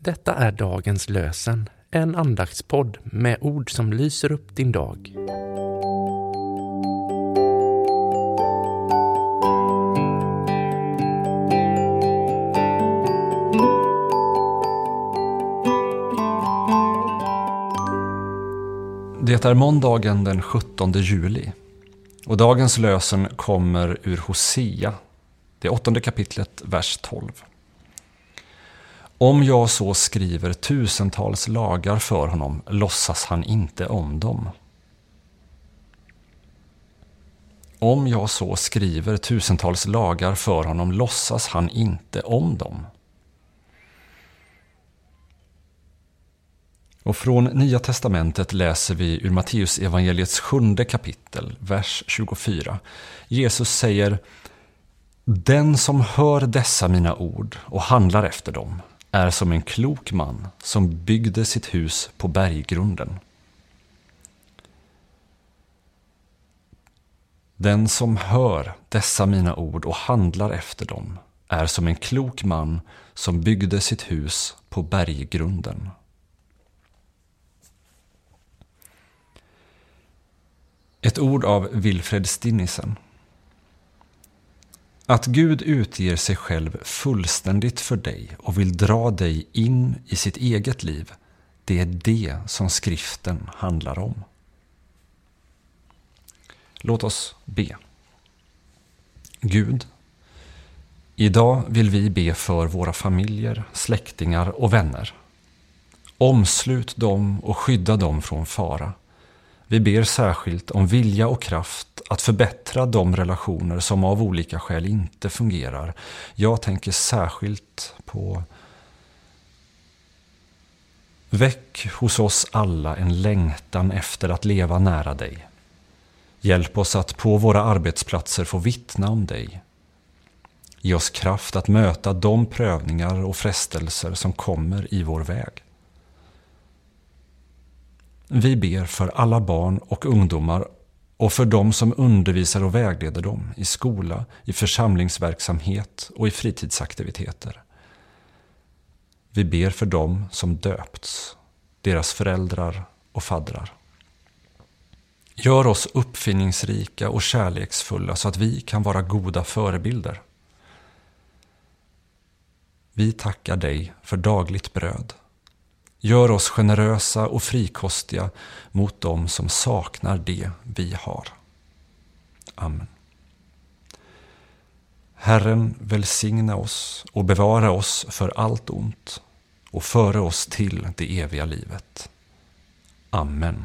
Detta är dagens lösen, en andaktspodd med ord som lyser upp din dag. Det är måndagen den 17 juli och dagens lösen kommer ur Hosea, det åttonde kapitlet, vers 12. Om jag så skriver tusentals lagar för honom låtsas han inte om dem. Om jag så skriver tusentals lagar för honom låtsas han inte om dem. Och från Nya Testamentet läser vi ur Matteus evangeliets sjunde kapitel, vers 24. Jesus säger Den som hör dessa mina ord och handlar efter dem är som en klok man som byggde sitt hus på berggrunden. Den som hör dessa mina ord och handlar efter dem är som en klok man som byggde sitt hus på berggrunden. Ett ord av Wilfred Stinnisen. Att Gud utger sig själv fullständigt för dig och vill dra dig in i sitt eget liv, det är det som skriften handlar om. Låt oss be. Gud, idag vill vi be för våra familjer, släktingar och vänner. Omslut dem och skydda dem från fara. Vi ber särskilt om vilja och kraft att förbättra de relationer som av olika skäl inte fungerar. Jag tänker särskilt på Väck hos oss alla en längtan efter att leva nära dig. Hjälp oss att på våra arbetsplatser få vittna om dig. Ge oss kraft att möta de prövningar och frestelser som kommer i vår väg. Vi ber för alla barn och ungdomar och för dem som undervisar och vägleder dem i skola, i församlingsverksamhet och i fritidsaktiviteter. Vi ber för dem som döpts, deras föräldrar och faddrar. Gör oss uppfinningsrika och kärleksfulla så att vi kan vara goda förebilder. Vi tackar dig för dagligt bröd Gör oss generösa och frikostiga mot dem som saknar det vi har. Amen. Herren välsigna oss och bevara oss för allt ont och före oss till det eviga livet. Amen.